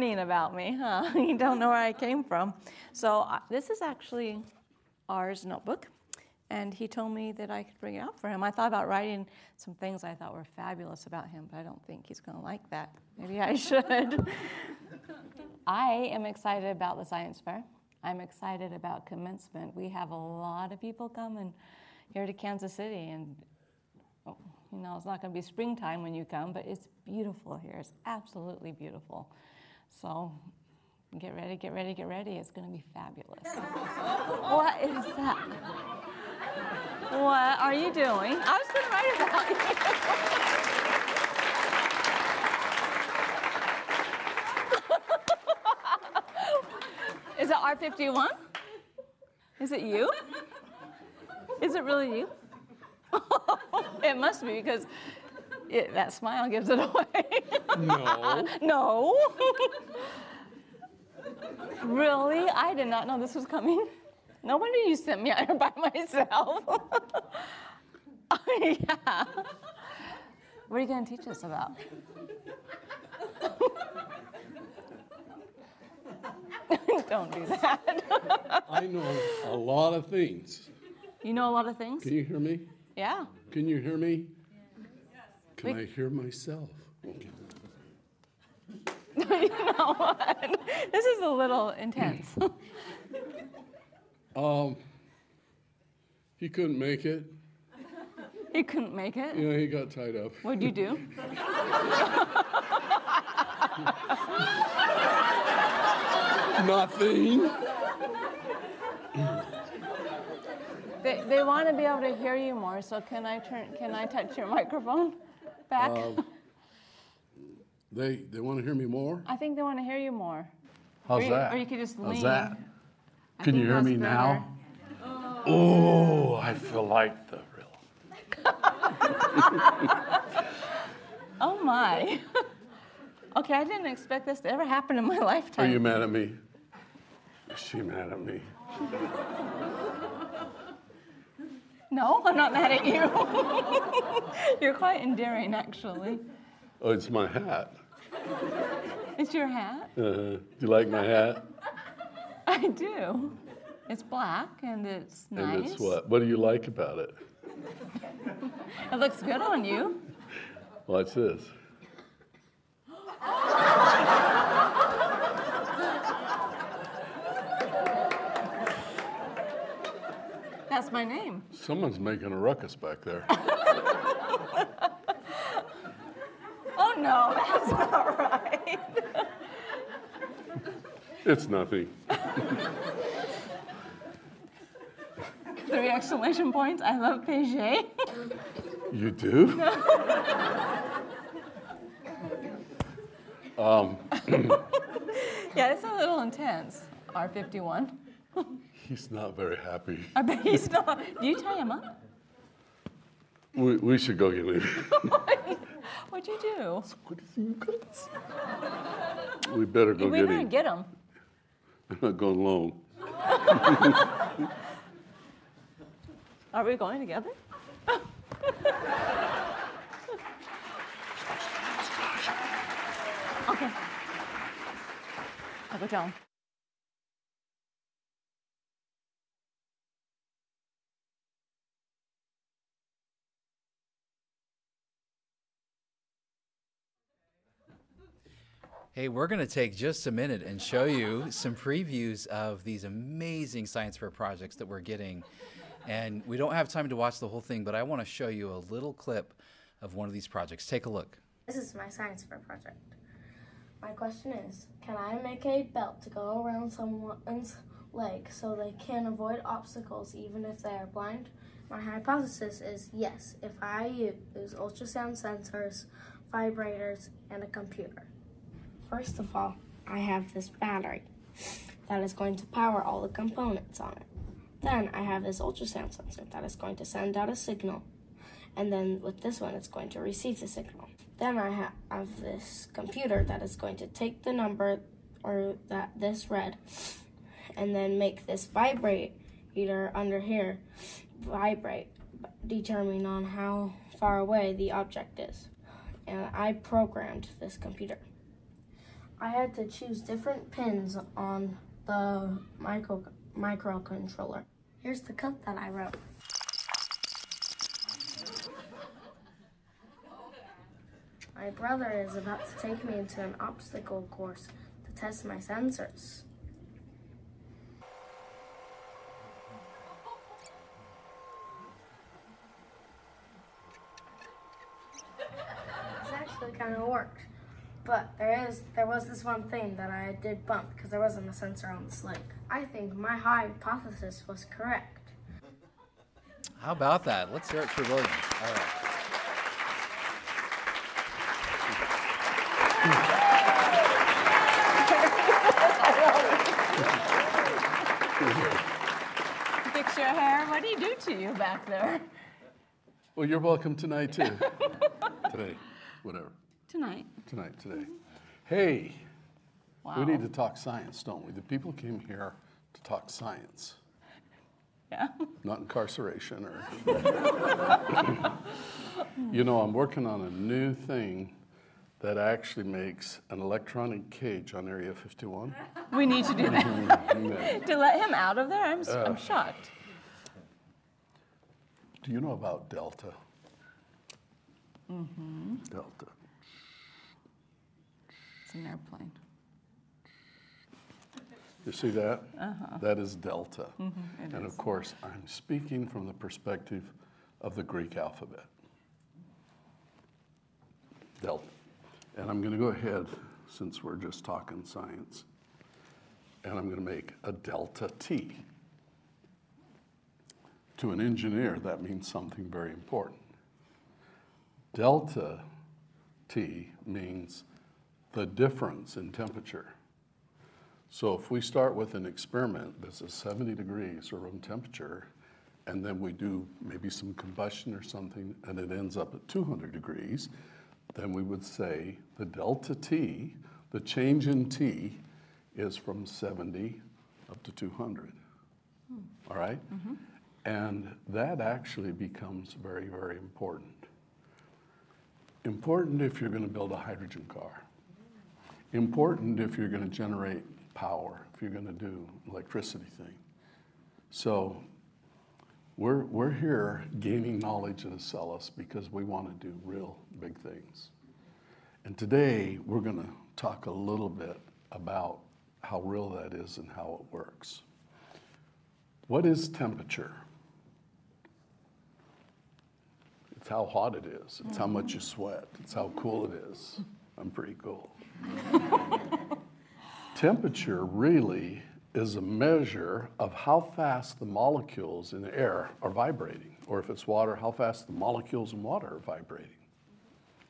About me, huh? you don't know where I came from. So, uh, this is actually R's notebook, and he told me that I could bring it out for him. I thought about writing some things I thought were fabulous about him, but I don't think he's going to like that. Maybe I should. I am excited about the science fair. I'm excited about commencement. We have a lot of people coming here to Kansas City, and oh, you know, it's not going to be springtime when you come, but it's beautiful here. It's absolutely beautiful. So get ready, get ready, get ready. It's going to be fabulous. what is that? What are you doing? I was going to write about you. is it R51? Is it you? Is it really you? it must be because it, that smile gives it away. No. no. really? I did not know this was coming. No wonder you sent me out here by myself. oh, yeah. What are you going to teach us about? Don't do that. I know a lot of things. You know a lot of things? Can you hear me? Yeah. Can you hear me? Can We- I hear myself? Okay. you know what? This is a little intense. Um, he couldn't make it. he couldn't make it. You know, he got tied up. What'd you do? Nothing. They, they want to be able to hear you more, so can I turn? Can I touch your microphone back? Um, They they want to hear me more. I think they want to hear you more. How's or you, that? Or you could just How's lean. that? I Can you hear me better. now? Oh, I feel like the real. Oh my. okay, I didn't expect this to ever happen in my lifetime. Are you mad at me? Is she mad at me? No, I'm not mad at you. You're quite endearing, actually. Oh, it's my hat. It's your hat. Uh, do you like my hat? I do. It's black and it's nice. And it's what? What do you like about it? It looks good on you. Watch this. That's my name. Someone's making a ruckus back there. Oh no, that's not right. It's nothing. Three exclamation points. I love Peugeot. You do? Um, yeah, it's a little intense. R51. He's not very happy. I bet he's not. Do you tie him up? We, we should go get him. What'd you do? what is you guys? We better go we get better him. get him. I'm not going alone. Are we going together? okay. I'll go down. Hey, we're going to take just a minute and show you some previews of these amazing science fair projects that we're getting. And we don't have time to watch the whole thing, but I want to show you a little clip of one of these projects. Take a look. This is my science fair project. My question is, can I make a belt to go around someone's leg so they can avoid obstacles even if they are blind? My hypothesis is yes, if I use ultrasound sensors, vibrators, and a computer. First of all, I have this battery that is going to power all the components on it. Then I have this ultrasound sensor that is going to send out a signal and then with this one it's going to receive the signal. Then I ha- have this computer that is going to take the number or that this read and then make this vibrator under here vibrate determining on how far away the object is. And I programmed this computer. I had to choose different pins on the micro microcontroller. Here's the code that I wrote. My brother is about to take me into an obstacle course to test my sensors. This actually kind of worked. But there is there was this one thing that I did bump because there wasn't a sensor on the slate. I think my hypothesis was correct. How about that? Let's hear it for William. All right. Fix your hair. What do you do to you back there? Well, you're welcome tonight too. today, whatever. Tonight. Tonight, today. Hey, Wow. we need to talk science, don't we? The people came here to talk science, Yeah. not incarceration or. you know, I'm working on a new thing that actually makes an electronic cage on Area 51. We need to do that. Yeah. to let him out of there? I'm, Uh. am shocked. Do you know about Delta? Mm-hmm. Delta. It's an airplane. You see that? Uh-huh. That is delta. Mm-hmm, and of course, I'm speaking from the perspective of the Greek alphabet. Delta. And I'm going to go ahead, since we're just talking science, and I'm going to make a delta T. To an engineer, that means something very important. Delta T means the difference in temperature. So if we start with an experiment that's at 70 degrees or room temperature, and then we do maybe some combustion or something, and it ends up at 200 degrees, then we would say the delta T, the change in T, is from 70 up to 200. All right? Mm-hmm. And that actually becomes very, very important. Important if you're going to build a hydrogen car important if you're going to generate power, if you're going to do electricity thing. So we're, we're here gaining knowledge in Acellus because we want to do real big things. And today we're going to talk a little bit about how real that is and how it works. What is temperature? It's how hot it is. It's how much you sweat. It's how cool it is. I'm pretty cool. Temperature really is a measure of how fast the molecules in the air are vibrating, or if it's water, how fast the molecules in water are vibrating.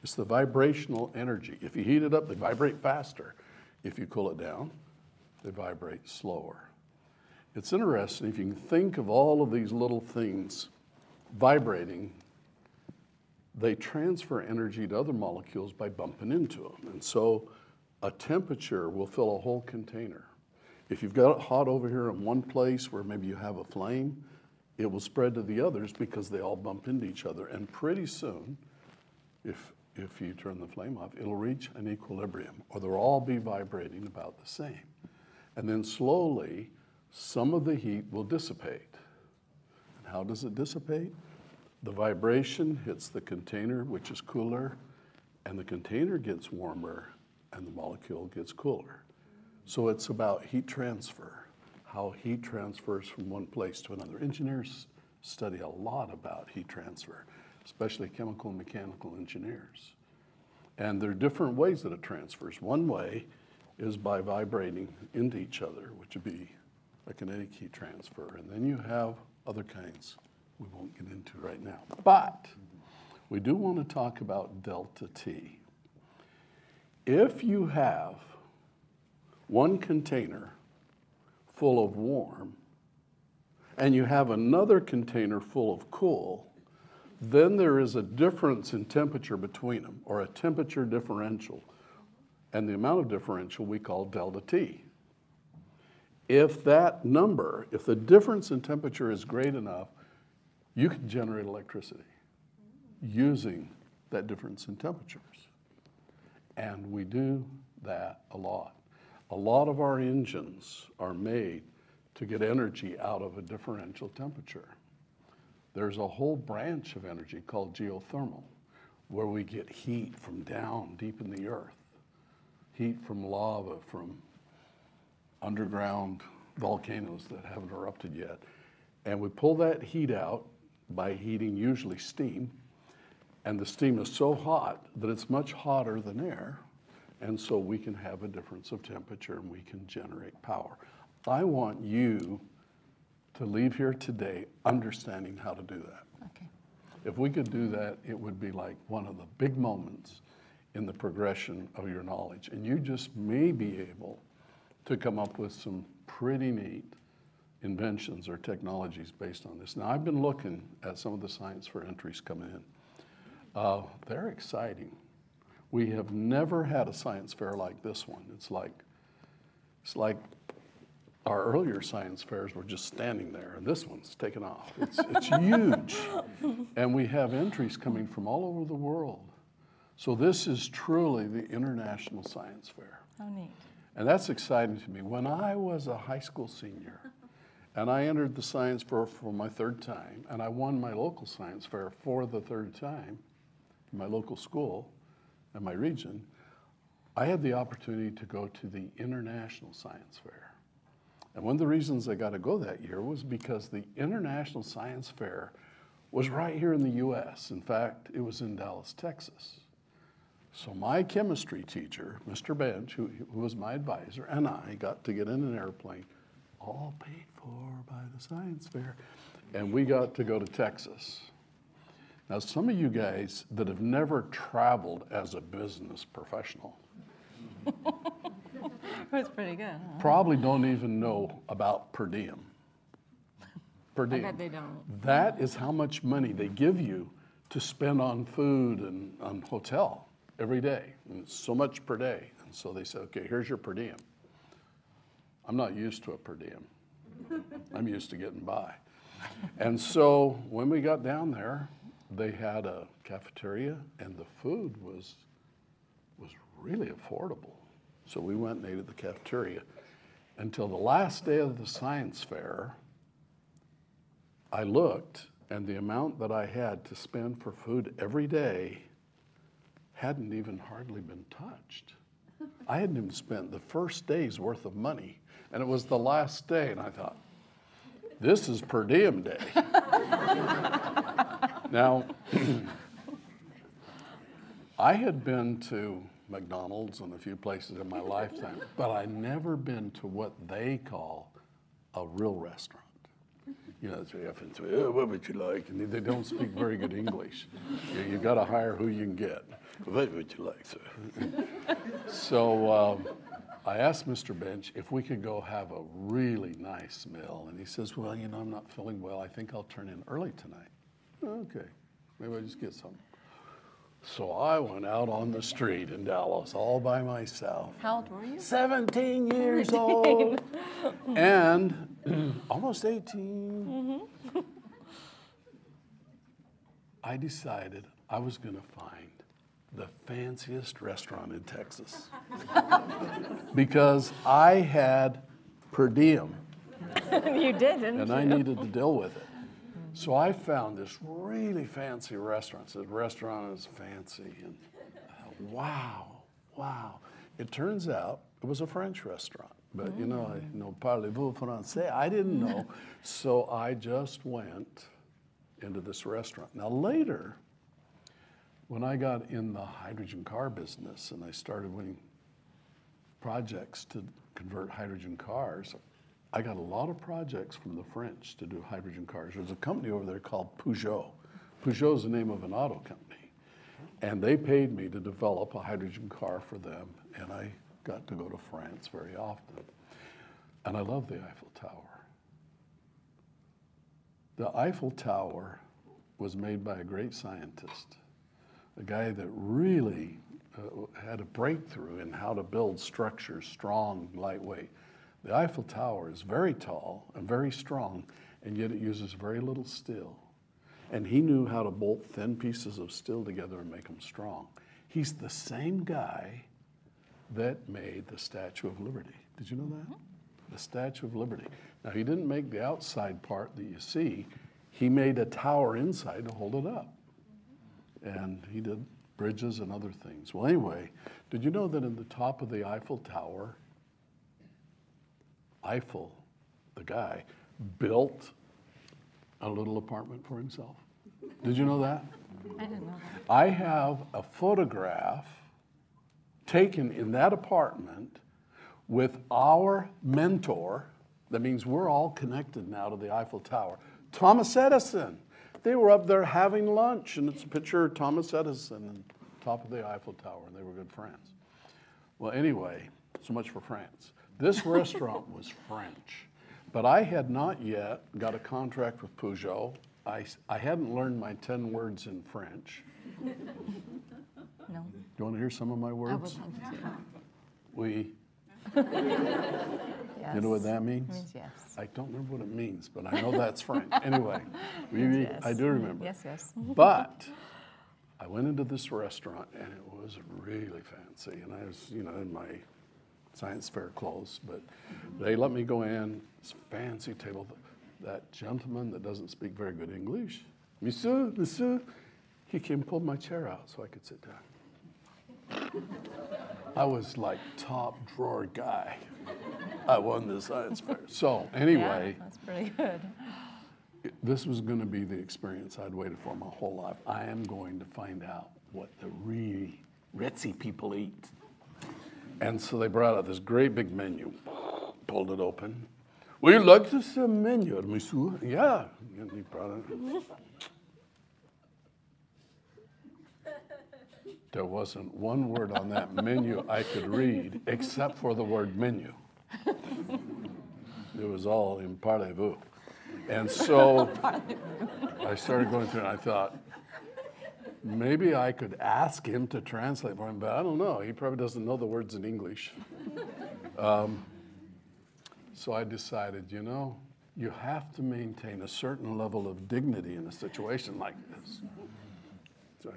It's the vibrational energy. If you heat it up, they vibrate faster. If you cool it down, they vibrate slower. It's interesting if you can think of all of these little things vibrating they transfer energy to other molecules by bumping into them. And so a temperature will fill a whole container. If you've got it hot over here in one place where maybe you have a flame, it will spread to the others because they all bump into each other. And pretty soon, if, if you turn the flame off, it'll reach an equilibrium or they'll all be vibrating about the same. And then slowly, some of the heat will dissipate. And how does it dissipate? The vibration hits the container, which is cooler, and the container gets warmer and the molecule gets cooler. So it's about heat transfer, how heat transfers from one place to another. Engineers study a lot about heat transfer, especially chemical and mechanical engineers. And there are different ways that it transfers. One way is by vibrating into each other, which would be a kinetic heat transfer. And then you have other kinds we won't get into right now. But we do want to talk about delta T. If you have one container full of warm and you have another container full of cool, then there is a difference in temperature between them, or a temperature differential. And the amount of differential we call delta T. If that number, if the difference in temperature is great enough, you can generate electricity using that difference in temperatures. And we do that a lot. A lot of our engines are made to get energy out of a differential temperature. There's a whole branch of energy called geothermal, where we get heat from down deep in the earth, heat from lava, from underground volcanoes that haven't erupted yet. And we pull that heat out by heating usually steam. And the steam is so hot that it's much hotter than air. And so we can have a difference of temperature and we can generate power. I want you to leave here today understanding how to do that. Okay. If we could do that, it would be like one of the big moments in the progression of your knowledge. And you just may be able to come up with some pretty neat inventions or technologies based on this. Now, I've been looking at some of the science fair entries coming in. Uh, they're exciting. We have never had a science fair like this one. It's like, it's like our earlier science fairs were just standing there, and this one's taken off. It's, it's huge. And we have entries coming from all over the world. So this is truly the International Science Fair. How neat. And that's exciting to me. When I was a high school senior, and I entered the science fair for my third time, and I won my local science fair for the third time in my local school and my region, I had the opportunity to go to the International Science Fair. And one of the reasons I got to go that year was because the International Science Fair was right here in the US. In fact, it was in Dallas, Texas. So my chemistry teacher, Mr. Bench, who, who was my advisor, and I got to get in an airplane, all paid for by the science fair, and we got to go to Texas. Now, some of you guys that have never traveled as a business professional That's pretty good, huh? probably don't even know about per diem. Per diem. I bet they don't. That is how much money they give you to spend on food and on hotel every day. And it's so much per day. And so they said, okay, here's your per diem. I'm not used to a per diem. I'm used to getting by. And so when we got down there, they had a cafeteria and the food was was really affordable. So we went and ate at the cafeteria. Until the last day of the science fair, I looked, and the amount that I had to spend for food every day hadn't even hardly been touched. I hadn't even spent the first day's worth of money, and it was the last day, and I thought, this is per diem day. now, I had been to McDonald's and a few places in my lifetime, but I'd never been to what they call a real restaurant. You know, it's often say, oh, what would you like? And they- they don't speak very good English. You, have got to hire who you can get. What would you like, sir? so um, I asked Mr. Bench if we could go have a really nice meal, and he says, well, you know, I'm not feeling well. I think I'll turn in early tonight. Okay, maybe I'll just get some. So I went out on the street in Dallas all by myself. How old were you? 17 years old and almost 18. I decided I was going to find the fanciest restaurant in Texas because I had per diem you did, didn't and you? I needed to deal with it. So I found this really fancy restaurant. The restaurant is fancy, and wow, wow. It turns out it was a French restaurant, but you know, I mm. know parlez-vous français. I didn't know, so I just went into this restaurant. Now later, when I got in the hydrogen car business and I started winning projects to convert hydrogen cars. I got a lot of projects from the French to do hydrogen cars. There's a company over there called Peugeot. Peugeot is the name of an auto company. And they paid me to develop a hydrogen car for them, and I got to go to France very often. And I love the Eiffel Tower. The Eiffel Tower was made by a great scientist, a guy that really uh, had a breakthrough in how to build structures strong, lightweight. The Eiffel Tower is very tall and very strong, and yet it uses very little steel. And he knew how to bolt thin pieces of steel together and make them strong. He's the same guy that made the Statue of Liberty. Did you know that? The Statue of Liberty. Now, he didn't make the outside part that you see, he made a tower inside to hold it up. And he did bridges and other things. Well, anyway, did you know that in the top of the Eiffel Tower, Eiffel, the guy, built a little apartment for himself? Did you know that? I didn't know that. I have a photograph taken in that apartment with our mentor. That means we're all connected now to the Eiffel Tower. Thomas Edison. They were up there having lunch, and it's a picture of Thomas Edison on top of the Eiffel Tower, and they were good friends. Well, anyway, so much for France. This restaurant was French, but I had not yet got a contract with Peugeot. I, I hadn't learned my 10 words in French. No. Do you want to hear some of my words? would love to. Oui. Yes. You know what that means? means yes. I don't remember what it means, but I know that's French. Anyway, oui, I do remember. Yes, yes. But I went into this restaurant and it was really fancy. And I was, you know, in my science fair clothes, but they let me go in, this fancy table. That gentleman that doesn't speak very good English, Monsieur, Monsieur, he came and pulled my chair out so I could sit down. I was like top drawer guy. I won the science fair. So anyway, Yeah, that's pretty good. this was going to be the experience I'd waited for my whole life. I am going to find out what the really ritzy people eat. And so they brought out this great big menu, pulled it open. Would you like to see a menu, monsieur? Yeah. And he brought it. There wasn't one word on that menu I could read except for the word menu. It was all in parlez-vous. And so I started going through and I thought, maybe I could ask him to translate for him, but I don't know. He probably doesn't know the words in English. Um, so I decided, you know, you have to maintain a certain level of dignity in a situation like this. So,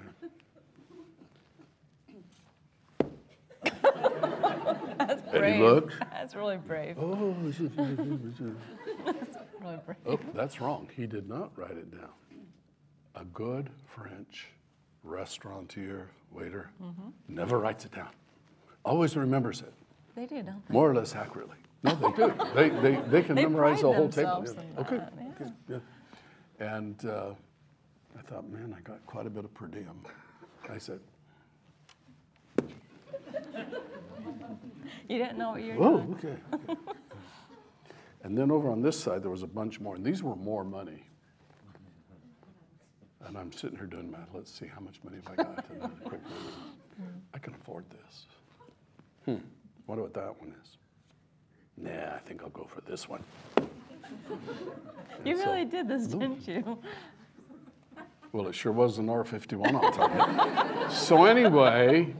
That's And he brave. looked. That's really brave. oh, this is- Really brave. Oh, that's wrong. He did not write it down. A good French restaurateur, waiter, never writes it down. Always remembers it, They do, don't they? more or less accurately. No, they do. They, they, they can They memorize the whole table. yeah. Okay, yeah. okay, yeah. And uh, I thought, man, I got quite a bit of per diem. I said, You didn't know what you were doing. okay. okay. and then over on this side, there was a bunch more, and these were more money. And I'm sitting here doing math. Let's see how much money have I got. And a quick number. I can afford this. Hmm. Wonder what that one is. Nah, I think I'll go for this one. You so- really did this, didn't you? Well, it sure was an R51, I'll tell you. so anyway,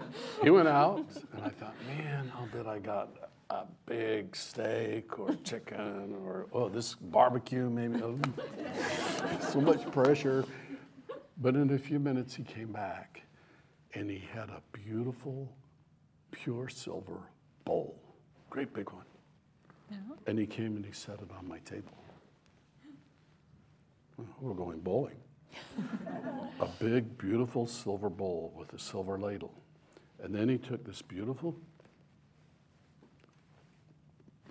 he went out, and I thought, man, I'll bet I got a big steak or chicken or, oh, this barbecue maybe. So much pressure. But in a few minutes, he came back, and he had a beautiful, pure silver bowl, great big one. And he came and he set it on my table. Well, We're going bowling a big, beautiful silver bowl with a silver ladle. And then he took this beautiful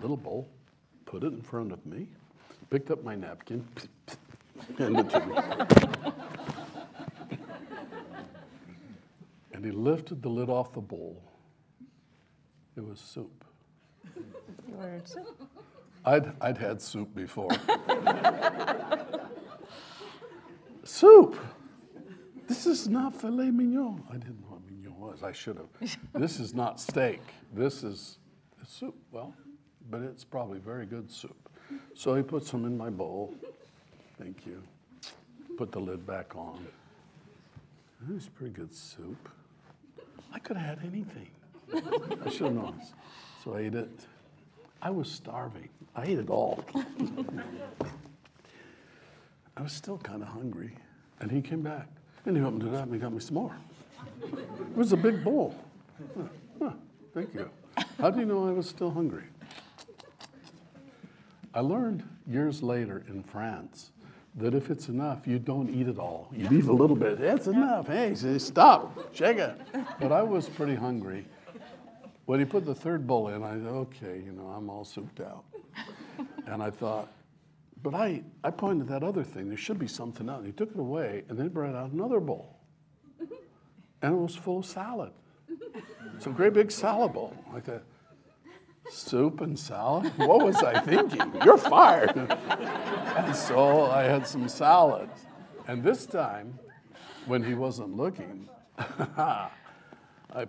little bowl, put it in front of me, picked up my napkin, handed it to me. and he lifted the lid off the bowl. It was soup. You ordered soup. I'd, I'd had soup before. soup! This is not filet mignon. I didn't know what mignon was. I should have. this is not steak. This is soup. Well, but it's probably very good soup. So he put some in my bowl. Thank you. Put the lid back on. It was pretty good soup. I could have had anything. I should have known. So I ate it. I was starving. I ate it all. I was still kind of hungry. And he came back. And he opened it up and he got me some more. It was a big bowl. Huh, huh. Thank you. How do you know I was still hungry? I learned years later in France that if it's enough, you don't eat it all. You leave a little bit. That's enough. Hey, say, stop, shake it. But I was pretty hungry. When he put the third bowl in, I said, okay, you know, I'm all souped out. And I thought, but I, I pointed that other thing. There should be something else. He took it away and then brought out another bowl. And it was full of salad. A great big salad bowl. I thought, soup and salad? What was I thinking? You're fired. And so I had some salad. And this time, when he wasn't looking, I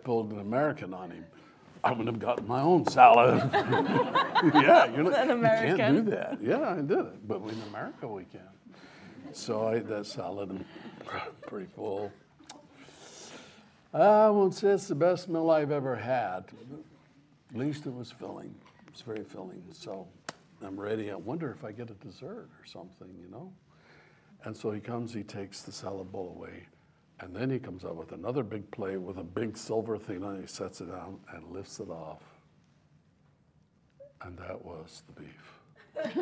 pulled an American on him. I wouldn't have gotten my own salad. yeah, you're not, you can't do that. Yeah, I did it. But in America, we can. So I ate that salad and pretty full. I won't say it's the best meal I've ever had. At least it was filling. It was very filling. So I'm ready. I wonder if I get a dessert or something, you know? And so he comes, he takes the salad bowl away, and then he comes out with another big plate with a big silver thing on it. He sets it down and lifts it off. And that was the beef.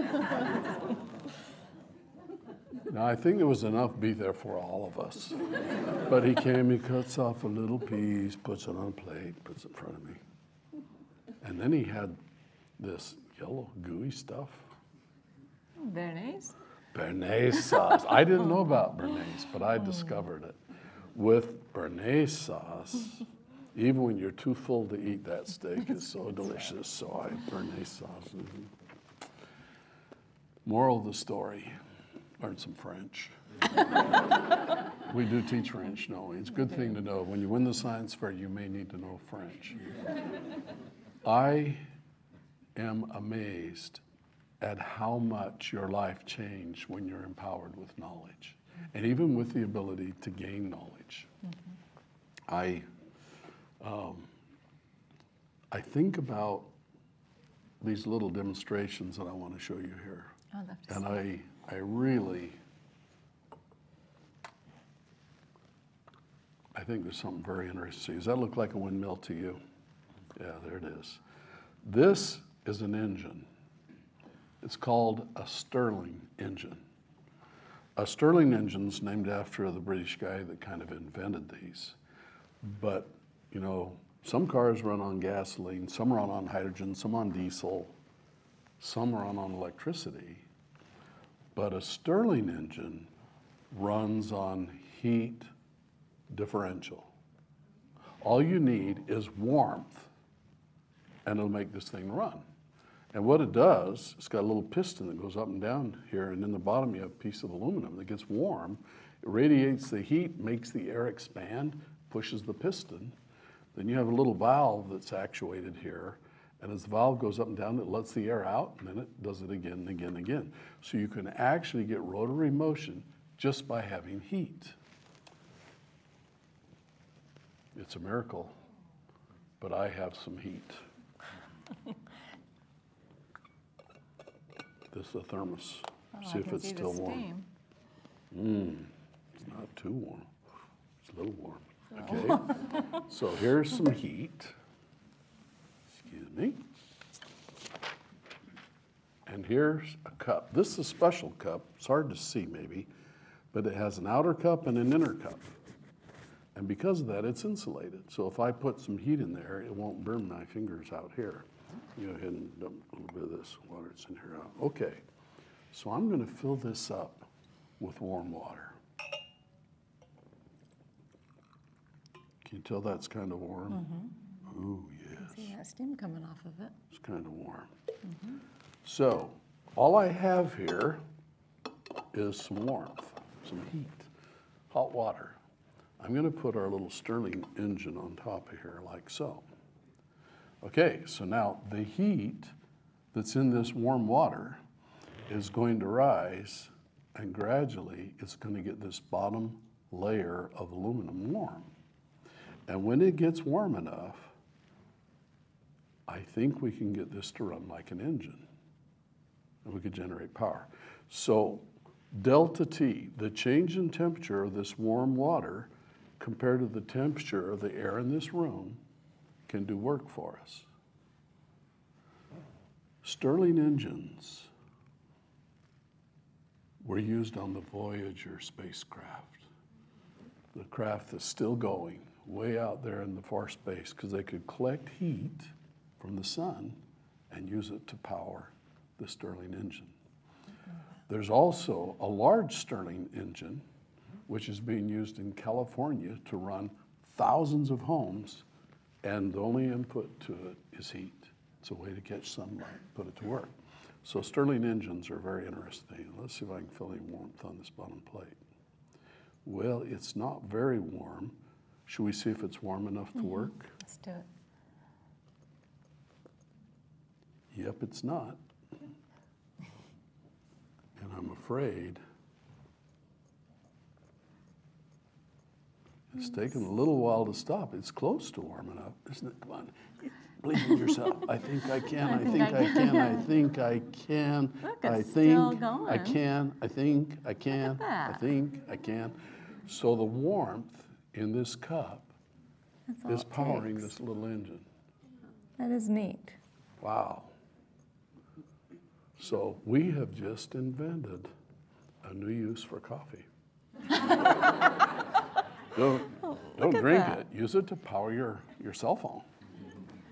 now, I think there was enough beef there for all of us. But he came, he cuts off a little piece, puts it on a plate, puts it in front of me. And then he had this yellow, gooey stuff. Nice. Béarnaise sauce. I didn't know about Béarnaise, but I discovered it. With Béarnaise sauce, even when you're too full to eat that steak, is so delicious. So I Béarnaise sauce. mhm. Moral of the story: learn some French. we do teach French, no? It's a good thing to know. When you win the science fair, you may need to know French. I am amazed at how much your life changed when you're empowered with knowledge and even with the ability to gain knowledge. I, um, I think about these little demonstrations that I want to show you here. I'd love to And I, I really, I think there's something very interesting. Does that look like a windmill to you? Yeah, there it is. This is an engine. It's called a Stirling engine. A Stirling engine's named after the British guy that kind of invented these. But, you know, some cars run on gasoline, some run on hydrogen, some on diesel, some run on electricity. But a Stirling engine runs on heat differential. All you need is warmth, and it'll make this thing run. And what it does, it's got a little piston that goes up and down here, and in the bottom you have a piece of aluminum that gets warm. It radiates the heat, makes the air expand, pushes the piston. Then you have a little valve that's actuated here, and as the valve goes up and down, it lets the air out, and then it does it again and again and again. So you can actually get rotary motion just by having heat. It's a miracle, but I have some heat. This is a thermos. Oh, see I if it's see the still warm. steam. Mm, it's not too warm. It's a little warm. Oh. Okay. so here's some heat. Excuse me. And here's a cup. This is a special cup. It's hard to see maybe, but it has an outer cup and an inner cup. And because of that, it's insulated. So if I put some heat in there, it won't burn my fingers out here. You go ahead and dump a little bit of this water that's in here out. Okay. So I'm going to fill this up with warm water. Can you tell that's kind of warm? Mm-hmm. Ooh, yes. See that steam coming off of it. It's kind of warm. Mm-hmm. So, all I have here is some warmth, some heat, hot water. I'm going to put our little Stirling engine on top of here like so. Okay, so now the heat that's in this warm water is going to rise and gradually it's going to get this bottom layer of aluminum warm. And when it gets warm enough, I think we can get this to run like an engine and we could generate power. So delta T, the change in temperature of this warm water compared to the temperature of the air in this room can do work for us. Stirling engines were used on the Voyager spacecraft, the craft that's still going way out there in the far space because they could collect heat from the sun and use it to power the Stirling engine. There's also a large Stirling engine, which is being used in California to run thousands of homes, and the only input to it is heat. It's a way to catch sunlight, put it to work. So Stirling engines are very interesting. Let's see if I can feel any warmth on this bottom plate. Well, it's not very warm. Should we see if it's warm enough to mm-hmm. work? Let's do it. Yep, it's not. And I'm afraid it's taken a little while to stop. It's close to warming up, isn't it? Come on, believe in yourself. I think I can. I think I can. I think I can. Look, I think I can. I think I can. I think I can. So the warmth in this cup is powering this little engine. That is neat. Wow. So we have just invented a new use for coffee. don't don't drink that. it. Use it to power your, your cell phone.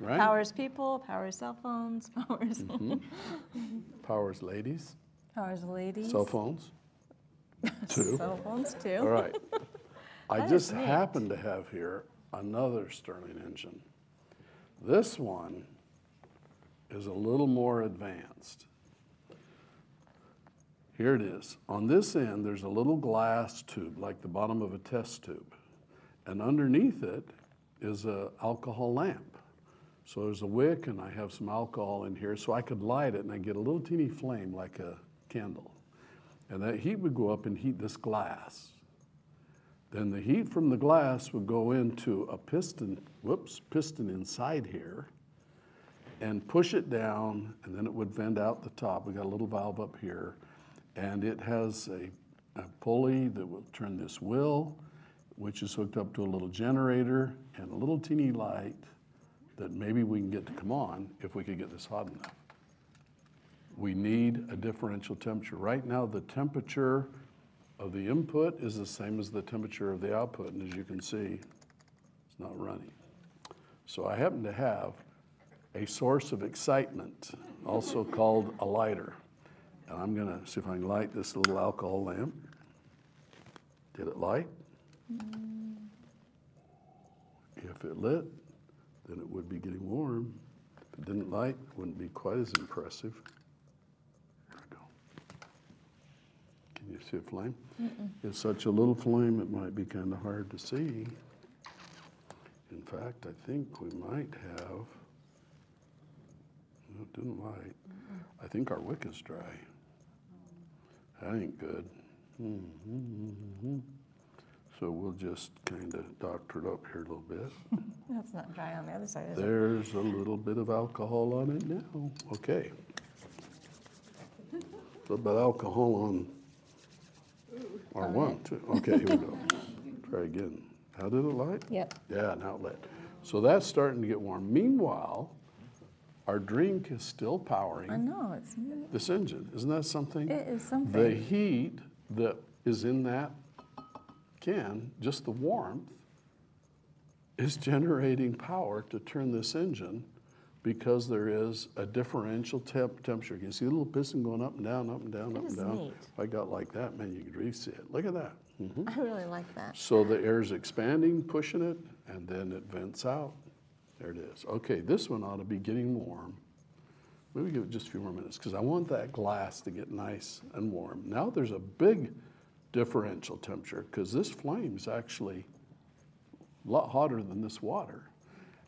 Right? Powers people, powers cell phones, powers Mm-hmm. Powers ladies, powers ladies. cell phones. Too. Cell phones too. All right. I just happen to have here another Stirling engine. This one is a little more advanced. Here it is. On this end, there's a little glass tube, like the bottom of a test tube. And underneath it is a alcohol lamp. So there's a wick, and I have some alcohol in here, so I could light it, and I get a little teeny flame like a candle. And that heat would go up and heat this glass. Then the heat from the glass would go into a piston, whoops, piston inside here, and push it down, and then it would vent out the top. We got a little valve up here, and it has a, a pulley that will turn this wheel, which is hooked up to a little generator and a little teeny light that maybe we can get to come on if we could get this hot enough. We need a differential temperature. Right now, the temperature of the input is the same as the temperature of the output, and as you can see, it's not running. So I happen to have a source of excitement, also called a lighter. And I'm gonna see if I can light this little alcohol lamp. Did it light? If it lit, then it would be getting warm. If it didn't light, it wouldn't be quite as impressive. There we go. Can you see a flame? It's such a little flame, it might be kind of hard to see. In fact, I think we might have, no, it didn't light. I think our wick is dry. That ain't good. Mhm. So we'll just kind of doctor it up here a little bit. That's not dry on the other side, is it? There's a little bit of alcohol on it now. Okay. A little bit of alcohol on R1 too. Okay, here we go. Try again. How did it light? Yep. Yeah, an outlet. So that's starting to get warm. Meanwhile, our drink is still powering. I know, it's this engine. Isn't that something? It is something. The heat that is in that can, just the warmth, is generating power to turn this engine because there is a differential temp temperature. You can see the little piston going up and down, up and down, It up and is down. neat. If I got like that, man, you could really see it. Look at that. Mhm. I really like that. So the air's expanding, pushing it, and then it vents out. There it is. Okay, this one ought to be getting warm. Maybe give it just a few more minutes because I want that glass to get nice and warm. Now there's a big differential temperature because this flame is actually a lot hotter than this water.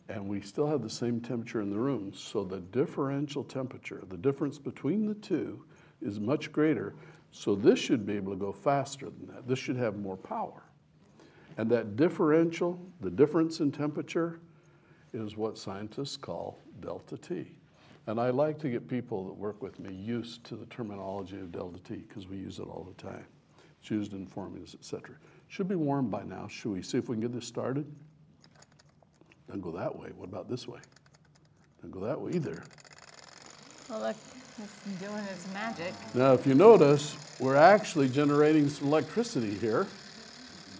And we still have the same temperature in the room. So the differential temperature, the difference between the two, is much greater. So this should be able to go faster than that. This should have more power. And that differential, the difference in temperature, is what scientists call delta T. And I like to get people that work with me used to the terminology of delta T because we use it all the time. It's used in formulas, et cetera. Should be warm by now. Should we see if we can get this started? Doesn't go that way. What about this way? Doesn't go that way either. Well, look, it's doing its magic. Now, if you notice, we're actually generating some electricity here.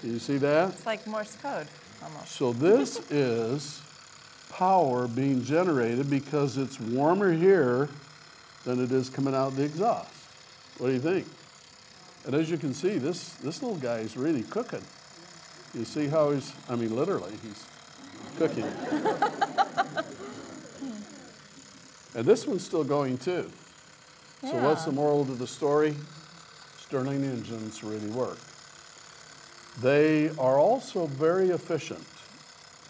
Do you see that? It's like Morse code almost. So this is power being generated because it's warmer here than it is coming out the exhaust. What do you think? And as you can see, this, this little guy is really cooking. You see how he's, I mean, literally, he's cooking. and this one's still going too. So what's the moral to the story? Stirling engines really work. They are also very efficient.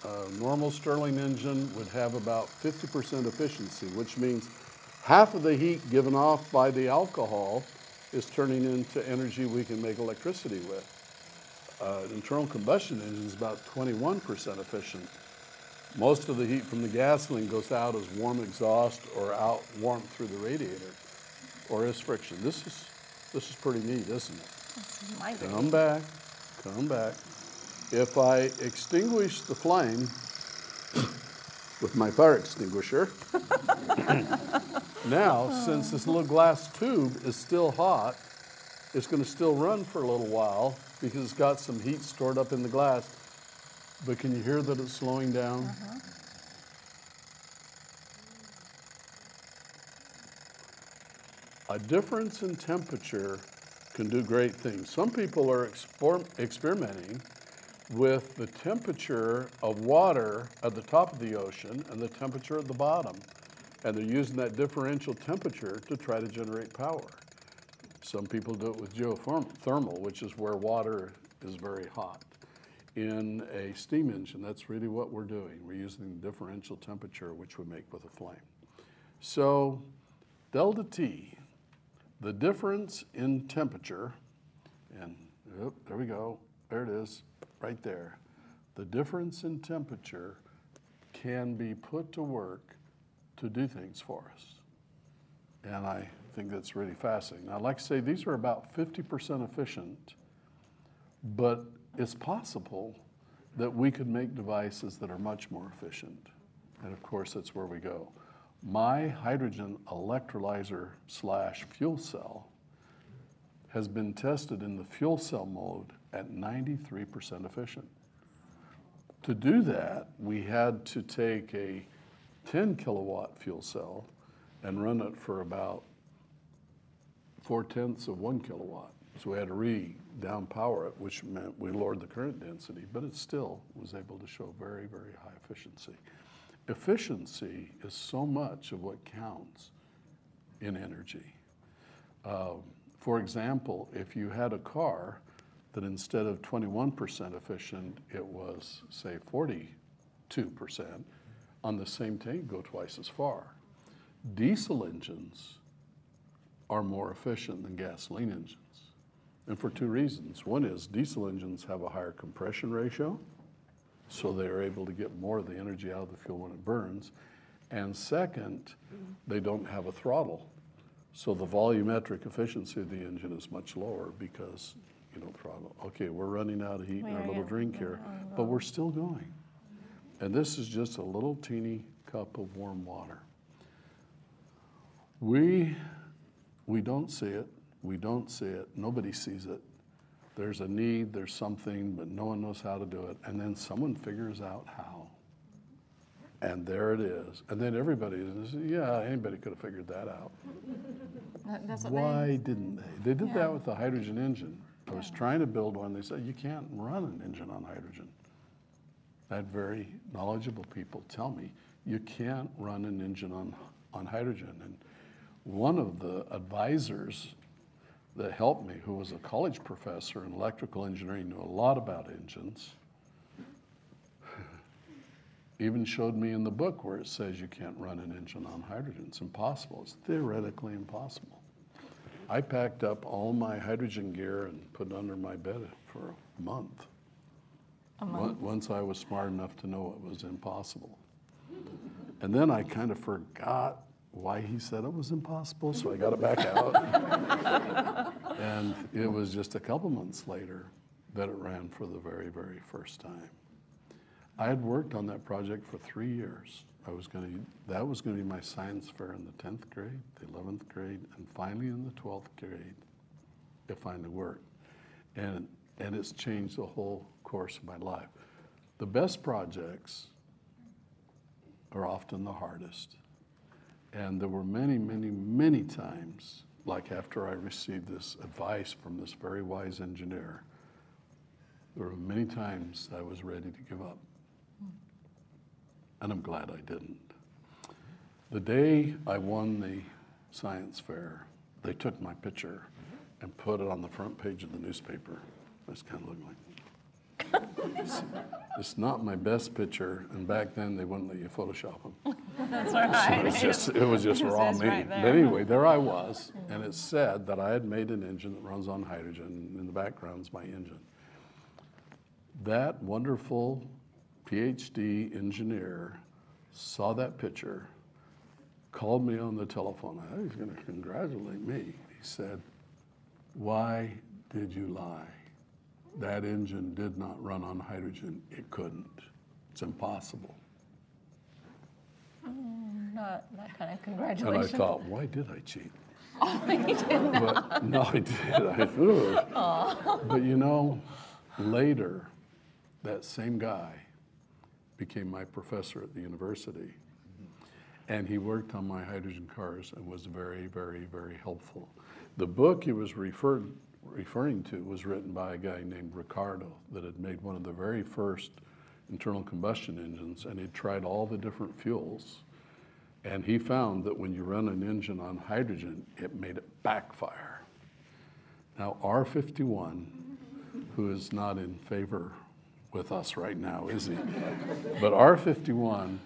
A normal Stirling engine would have about 50% efficiency, which means half of the heat given off by the alcohol is turning into energy we can make electricity with. Uh, an internal combustion engine is about 21% efficient. Most of the heat from the gasoline goes out as warm exhaust or out warmth through the radiator or as friction. This is, this is pretty neat, isn't it? This is my Come back, come back. If I extinguish the flame with my fire extinguisher, now, since this little glass tube is still hot, it's gonna still run for a little while because it's got some heat stored up in the glass. But can you hear that it's slowing down? A difference in temperature can do great things. Some people are expor- experimenting with the temperature of water at the top of the ocean and the temperature at the bottom. And they're using that differential temperature to try to generate power. Some people do it with geothermal, which is where water is very hot. In a steam engine, that's really what we're doing. We're using the differential temperature, which we make with a flame. So, delta T, the difference in temperature, and yep, there we go, there it is, right there. The difference in temperature can be put to work to do things for us. And I think that's really fascinating. Now, like I say, these are about 50% efficient, but it's possible that we could make devices that are much more efficient. And of course, that's where we go. My hydrogen electrolyzer slash fuel cell has been tested in the fuel cell mode at 93% efficient. To do that, we had to take a 10 kilowatt fuel cell and run it for about four tenths of one kilowatt. So we had to re down power it, which meant we lowered the current density, but it still was able to show very, very high efficiency. Efficiency is so much of what counts in energy. Uh, for example, if you had a car that instead of 21% efficient, it was, say, 42%, on the same tank go twice as far. Diesel engines are more efficient than gasoline engines. And for two reasons. One is diesel engines have a higher compression ratio, so they are able to get more of the energy out of the fuel when it burns. And second, they don't have a throttle. So the volumetric efficiency of the engine is much lower because you don't throttle. Okay, we're running out of heat in our little drink here, oh, but we're still going. And this is just a little teeny cup of warm water. We, we don't see it. We don't see it. Nobody sees it. There's a need, there's something, but no one knows how to do it. And then someone figures out how. And there it is. And then everybody says, yeah, anybody could have figured that out. That- what they, Why didn't they? They did Yeah. that with the hydrogen engine. I was trying to build one. They said, you can't run an engine on hydrogen. I had very knowledgeable people tell me, you can't run an engine on, on hydrogen. And one of the advisors that helped me, who was a college professor in electrical engineering, knew a lot about engines, even showed me in the book where it says you can't run an engine on hydrogen. It's impossible. It's theoretically impossible. I packed up all my hydrogen gear and put it under my bed for a month. A On- Once I was smart enough to know it was impossible. And then I kind of forgot why he said it was impossible, so I got it back out. and it was just a couple months later that it ran for the very, very first time. I had worked on that project for three years. I was gonna, that was gonna be my science fair in the tenth grade, the eleventh grade, and finally in the twelfth grade, it finally worked. And, and it's changed the whole course of my life. The best projects are often the hardest. And there were many, many, many times, like after I received this advice from this very wise engineer, there were many times I was ready to give up. And I'm glad I didn't. The day I won the science fair, they took my picture and put it on the front page of the newspaper. I was kind of looking like, it's, it's not my best picture, and back then they wouldn't let you Photoshop them. That's So it right. was just, it was just raw me. right But anyway, there I was, and it said that I had made an engine that runs on hydrogen, and in the background's my engine. That wonderful PhD engineer saw that picture, called me on the telephone. I thought he was going to congratulate me. He said, Why did you lie? That engine did not run on hydrogen. It couldn't. It's impossible. Oh, not that kind of congratulations. And I thought, why did I cheat? Oh, you didn't. But, no, I did. I, ugh. But you know, later, that same guy became my professor at the university. And he worked on my hydrogen cars and was very, very, very helpful. The book he was referred, referring to was written by a guy named Ricardo that had made one of the very first internal combustion engines and he'd tried all the different fuels. And he found that when you run an engine on hydrogen, it made it backfire. Now, R51, who is not in favor with us right now, is he? but R51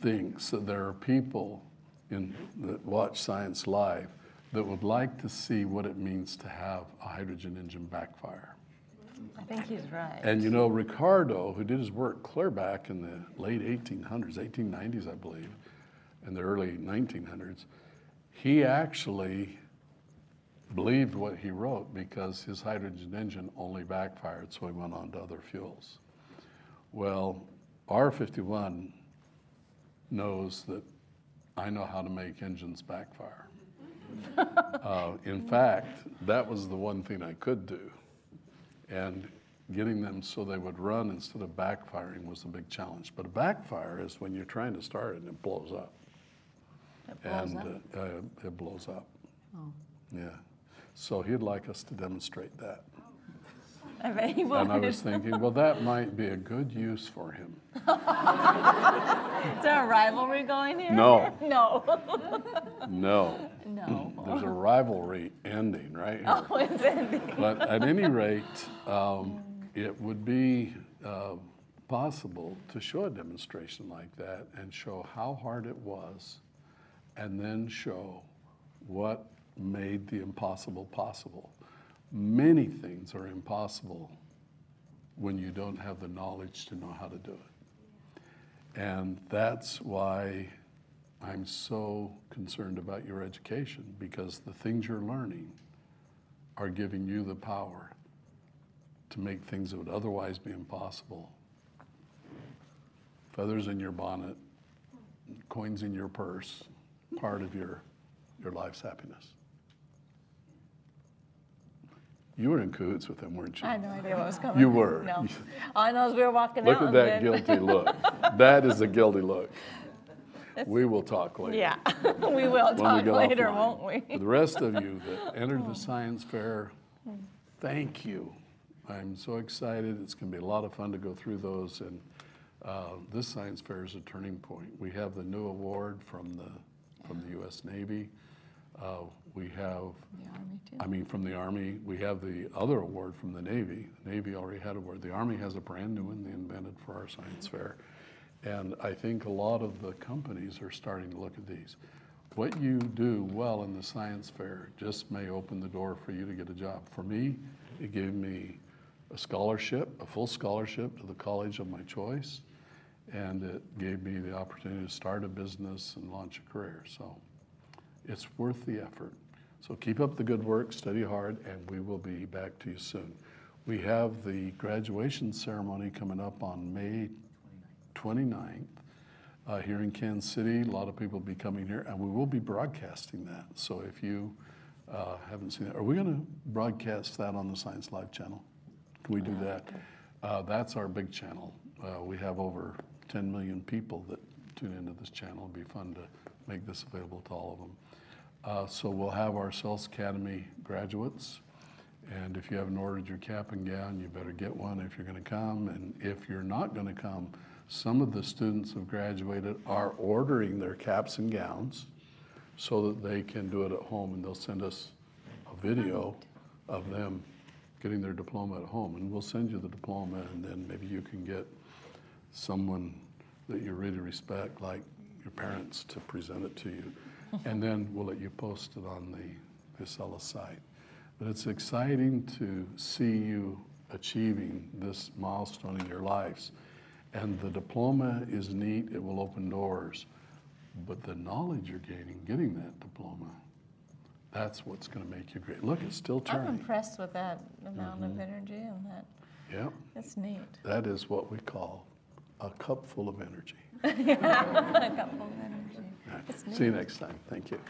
thinks that there are people in, that watch Science Live that would like to see what it means to have a hydrogen engine backfire. I think he's right. And you know, Ricardo, who did his work clear back in the late 1800s, 1890s, I believe, and the early 1900s, he actually believed what he wrote because his hydrogen engine only backfired, so he went on to other fuels. Well, R51 knows that I know how to make engines backfire. uh, in fact, that was the one thing I could do. And getting them so they would run instead of backfiring was a big challenge. But a backfire is when you're trying to start it and it blows up. It blows and up. Uh, uh, it blows up. Yeah. So he'd like us to demonstrate that. I bet he And I was thinking, well, that might be a good use for him. Is there a rivalry going here? No. No. No, no. there's a rivalry ending right here. Oh, it's ending. But at any rate, um, it would be uh, possible to show a demonstration like that and show how hard it was, and then show what made the impossible possible. Many things are impossible when you don't have the knowledge to know how to do it. And that's why I'm so concerned about your education, because the things you're learning are giving you the power to make things that would otherwise be impossible. Feathers in your bonnet, coins in your purse, part of your, your life's happiness. You were in cahoots with them, weren't you? I had no idea what was coming. You were. No. All I know is we were walking Look out. Look at that guilty look. That is a guilty look. We will talk later. Yeah, we will when we talk later, offline. won't we? For the rest of you that entered the science fair, thank you. I'm so excited. It's going to be a lot of fun to go through those. And uh, this science fair is a turning point. We have the new award from the from the U.S. Navy. Uh, we have, The army too. I mean, from the Army. We have the other award from the Navy. The Navy already had a award. The Army has a brand new one they invented for our science fair. And I think a lot of the companies are starting to look at these. What you do well in the science fair just may open the door for you to get a job. For me, it gave me a scholarship, a full scholarship to the college of my choice, and it gave me the opportunity to start a business and launch a career. So it's worth the effort. So keep up the good work, study hard, and we will be back to you soon. We have the graduation ceremony coming up on May 29th uh, here in Kansas City. A lot of people will be coming here, and we will be broadcasting that. So if you uh, haven't seen that, are we going to broadcast that on the Science Live channel? Can we do that? Uh, that's our big channel. Uh, we have over 10 million people that tune into this channel. It'd be fun to make this available to all of them. Uh, so we'll have our Sales Academy graduates. And if you haven't ordered your cap and gown, you better get one if you're going to come. And if you're not going to come, some of the students who have graduated are ordering their caps and gowns so that they can do it at home and they'll send us a video of them getting their diploma at home. And we'll send you the diploma and then maybe you can get someone that you really respect, like your parents, to present it to you. And then we'll let you post it on the Casella site. But it's exciting to see you achieving this milestone in your lives. And the diploma is neat, it will open doors. But the knowledge you're gaining, getting that diploma, that's what's going to make you great. Look, it's still turning. I'm impressed with that amount of mm-hmm. energy and that. Yeah. It's neat. that is what we call a cup full of energy. See you next time. Thank you.